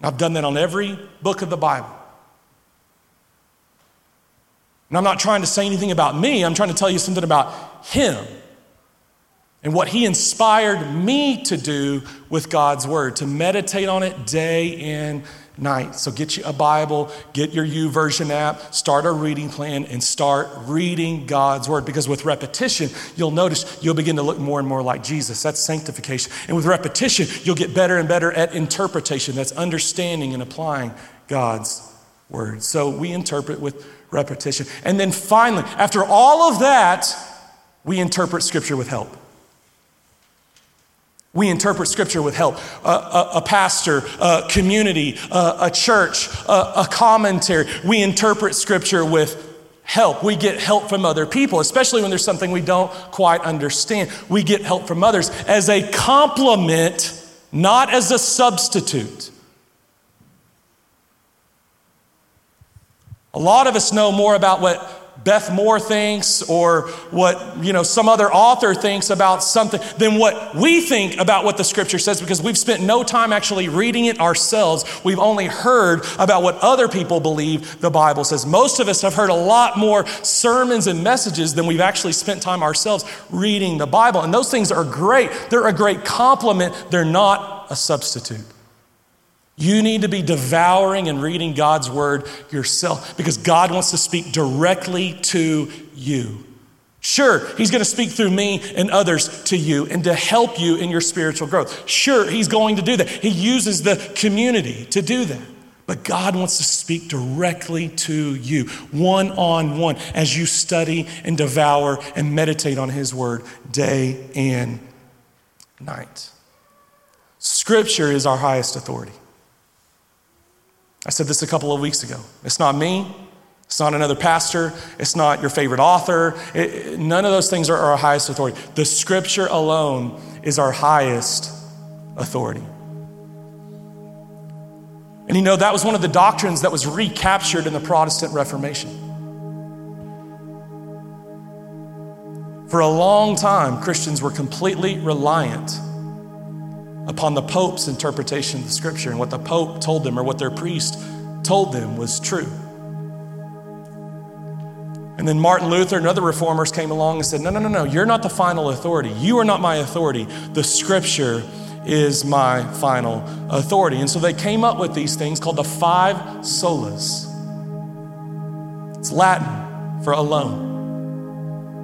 I've done that on every book of the Bible. And I'm not trying to say anything about me, I'm trying to tell you something about him and what he inspired me to do with God's word, to meditate on it day and night. So get you a Bible, get your YouVersion app, start a reading plan, and start reading God's Word. Because with repetition, you'll notice you'll begin to look more and more like Jesus. That's sanctification. And with repetition, you'll get better and better at interpretation. That's understanding and applying God's Word. So we interpret with repetition. And then finally, after all of that, we interpret Scripture with help. We interpret scripture with help. a, a, pastor, a community, a, church, a commentary. We interpret scripture with help. We get help from other people, especially when there's something we don't quite understand. We get help from others as a complement, not as a substitute. A lot of us know more about what Beth Moore thinks or what you know some other author thinks about something than what we think about what the scripture says because we've spent no time actually reading it ourselves. We've only heard about what other people believe the Bible says. Most of us have heard a lot more sermons and messages than we've actually spent time ourselves reading the Bible. And those things are great. They're a great compliment. They're not a substitute. You need to be devouring and reading God's word yourself because God wants to speak directly to you. Sure, He's going to speak through me and others to you and to help you in your spiritual growth. Sure, He's going to do that. He uses the community to do that. But God wants to speak directly to you, one on one, as you study and devour and meditate on His word day and night. Scripture is our highest authority. I said this a couple of weeks ago. It's not me. It's not another pastor. It's not your favorite author. It, none of those things are our highest authority. The scripture alone is our highest authority. And you know, that was one of the doctrines that was recaptured in the Protestant Reformation. For a long time, Christians were completely reliant upon the Pope's interpretation of the scripture and what the Pope told them or what their priest told them was true. And then Martin Luther and other reformers came along and said, No, no, no, no, you're not the final authority. You are not my authority. The scripture is my final authority. And so they came up with these things called the five solas. It's Latin for alone.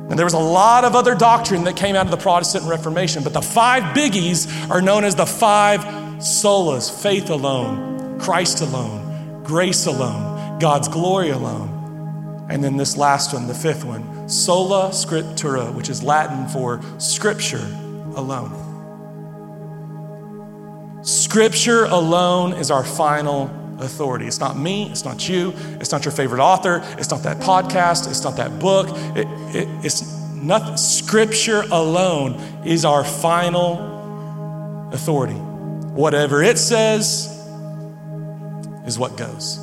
And there was a lot of other doctrine that came out of the Protestant Reformation, but the five biggies are known as the five solas faith alone, Christ alone, grace alone, God's glory alone. And then this last one, the fifth one, sola scriptura, which is Latin for scripture alone. Scripture alone is our final authority. It's not me, it's not you, it's not your favorite author, it's not that podcast, it's not that book. It, it, it's nothing. Scripture alone is our final authority. Whatever it says is what goes.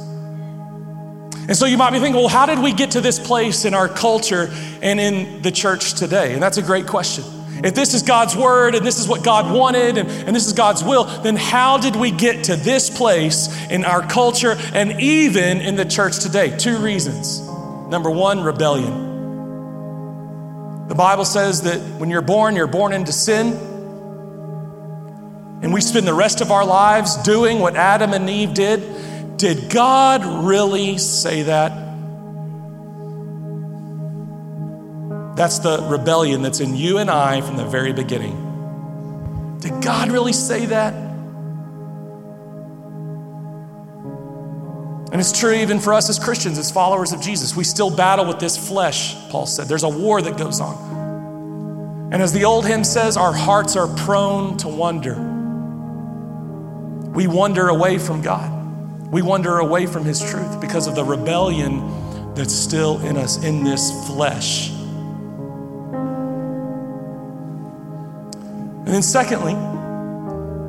And so you might be thinking, well, how did we get to this place in our culture and in the church today? And that's a great question. If this is God's word and this is what God wanted and, and this is God's will, then how did we get to this place in our culture and even in the church today? Two reasons. Number one, rebellion. The Bible says that when you're born, you're born into sin. And we spend the rest of our lives doing what Adam and Eve did. Did God really say that? That's the rebellion that's in you and I from the very beginning. Did God really say that? And it's true even for us as Christians, as followers of Jesus. We still battle with this flesh, Paul said. There's a war that goes on. And as the old hymn says, our hearts are prone to wonder. We wander away from God. We wander away from His truth because of the rebellion that's still in us in this flesh. Then, secondly,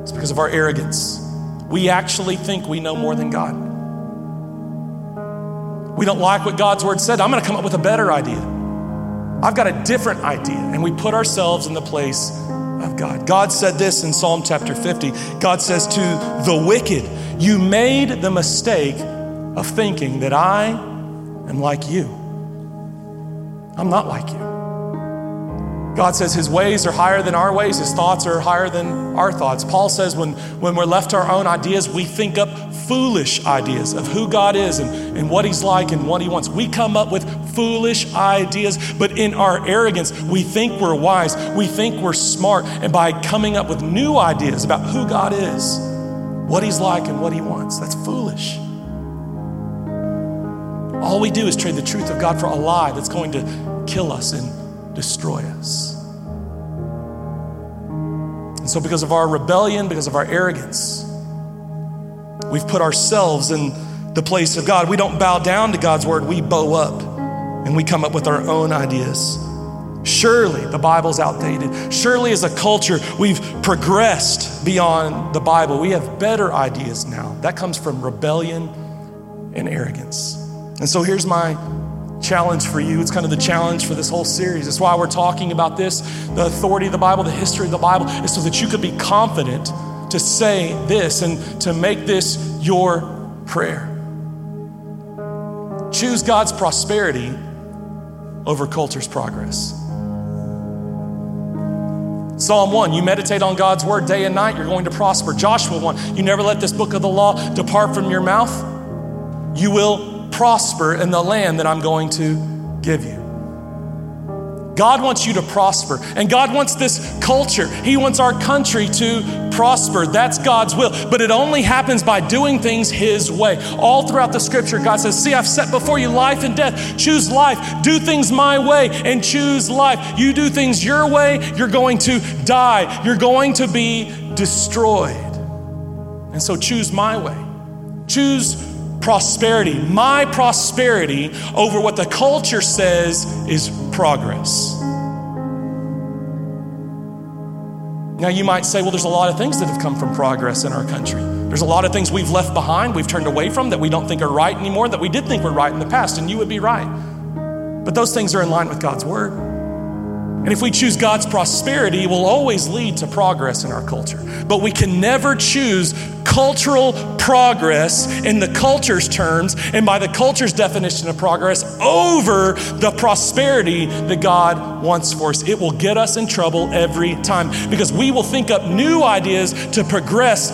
it's because of our arrogance. We actually think we know more than God. We don't like what God's word said. I'm going to come up with a better idea. I've got a different idea. And we put ourselves in the place of God. God said this in Psalm chapter 50. God says to the wicked, You made the mistake of thinking that I am like you. I'm not like you. God says his ways are higher than our ways, his thoughts are higher than our thoughts. Paul says when, when we're left to our own ideas, we think up foolish ideas of who God is and, and what he's like and what he wants. We come up with foolish ideas, but in our arrogance, we think we're wise, we think we're smart, and by coming up with new ideas about who God is, what he's like, and what he wants, that's foolish. All we do is trade the truth of God for a lie that's going to kill us and destroy us. And so, because of our rebellion, because of our arrogance, we've put ourselves in the place of God. We don't bow down to God's word, we bow up and we come up with our own ideas. Surely the Bible's outdated. Surely, as a culture, we've progressed beyond the Bible. We have better ideas now. That comes from rebellion and arrogance. And so, here's my challenge for you. It's kind of the challenge for this whole series. It's why we're talking about this the authority of the Bible, the history of the Bible, is so that you could be confident to say this and to make this your prayer. Choose God's prosperity over culture's progress. Psalm 1, you meditate on God's word day and night, you're going to prosper. Joshua 1, you never let this book of the law depart from your mouth. You will prosper in the land that I'm going to give you. God wants you to prosper, and God wants this culture, He wants our country to prosper. That's God's will. But it only happens by doing things His way. All throughout the scripture, God says, See, I've set before you life and death. Choose life. Do things my way and choose life. You do things your way, you're going to die. You're going to be destroyed. And so choose my way. Choose prosperity, my prosperity, over what the culture says is progress. Now, you might say, well, there's a lot of things that have come from progress in our country. There's a lot of things we've left behind, we've turned away from that we don't think are right anymore, that we did think were right in the past, and you would be right. But those things are in line with God's word. And if we choose God's prosperity, it will always lead to progress in our culture. But we can never choose cultural progress in the culture's terms and by the culture's definition of progress over the prosperity that God wants for us. It will get us in trouble every time because we will think up new ideas to progress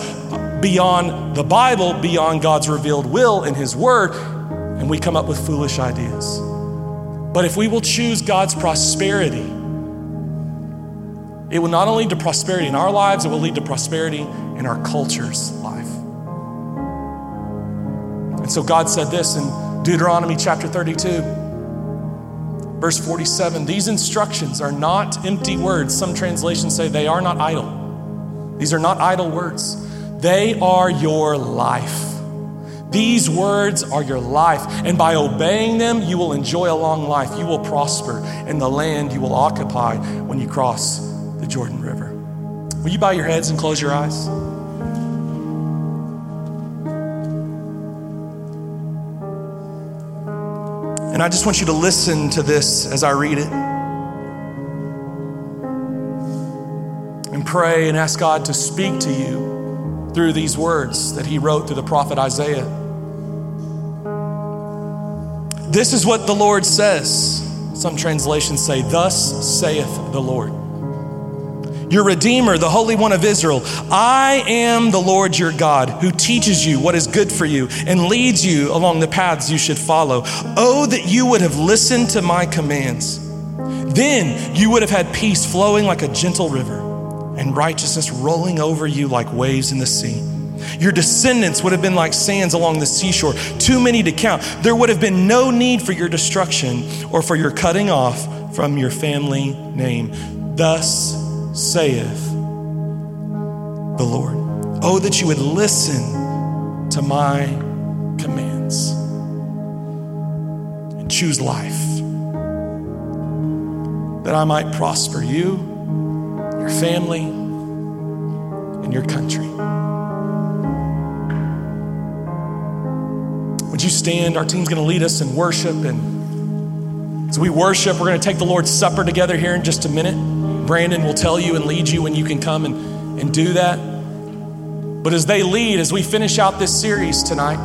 beyond the Bible, beyond God's revealed will and His Word, and we come up with foolish ideas. But if we will choose God's prosperity, it will not only lead to prosperity in our lives, it will lead to prosperity in our culture's life. And so God said this in Deuteronomy chapter 32, verse 47 These instructions are not empty words. Some translations say they are not idle. These are not idle words, they are your life. These words are your life, and by obeying them, you will enjoy a long life. You will prosper in the land you will occupy when you cross the Jordan River. Will you bow your heads and close your eyes? And I just want you to listen to this as I read it. And pray and ask God to speak to you through these words that He wrote through the prophet Isaiah. This is what the Lord says. Some translations say, Thus saith the Lord your Redeemer, the Holy One of Israel. I am the Lord your God who teaches you what is good for you and leads you along the paths you should follow. Oh, that you would have listened to my commands. Then you would have had peace flowing like a gentle river and righteousness rolling over you like waves in the sea. Your descendants would have been like sands along the seashore, too many to count. There would have been no need for your destruction or for your cutting off from your family name. Thus saith the Lord. Oh, that you would listen to my commands and choose life, that I might prosper you, your family, and your country. Would you stand? Our team's going to lead us in worship. And as we worship, we're going to take the Lord's Supper together here in just a minute. Brandon will tell you and lead you when you can come and, and do that. But as they lead, as we finish out this series tonight,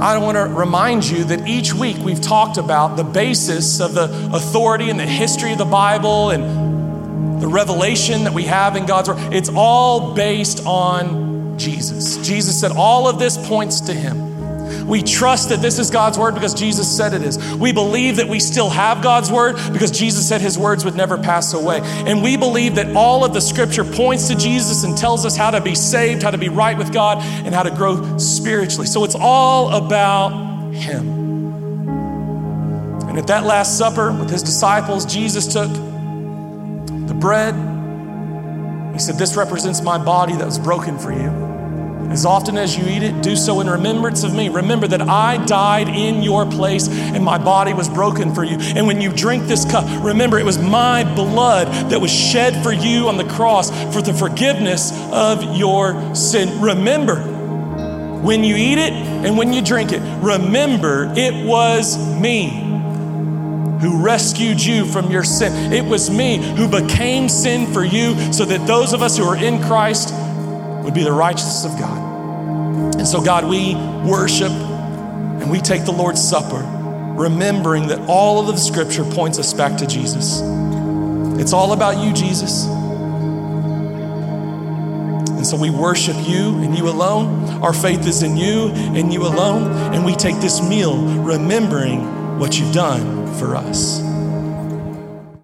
I want to remind you that each week we've talked about the basis of the authority and the history of the Bible and the revelation that we have in God's Word. It's all based on Jesus. Jesus said all of this points to Him. We trust that this is God's word because Jesus said it is. We believe that we still have God's word because Jesus said his words would never pass away. And we believe that all of the scripture points to Jesus and tells us how to be saved, how to be right with God, and how to grow spiritually. So it's all about him. And at that Last Supper with his disciples, Jesus took the bread. He said, This represents my body that was broken for you. As often as you eat it, do so in remembrance of me. Remember that I died in your place and my body was broken for you. And when you drink this cup, remember it was my blood that was shed for you on the cross for the forgiveness of your sin. Remember, when you eat it and when you drink it, remember it was me who rescued you from your sin. It was me who became sin for you so that those of us who are in Christ would be the righteousness of God. And so, God, we worship and we take the Lord's Supper, remembering that all of the scripture points us back to Jesus. It's all about you, Jesus. And so we worship you and you alone. Our faith is in you and you alone. And we take this meal remembering what you've done for us.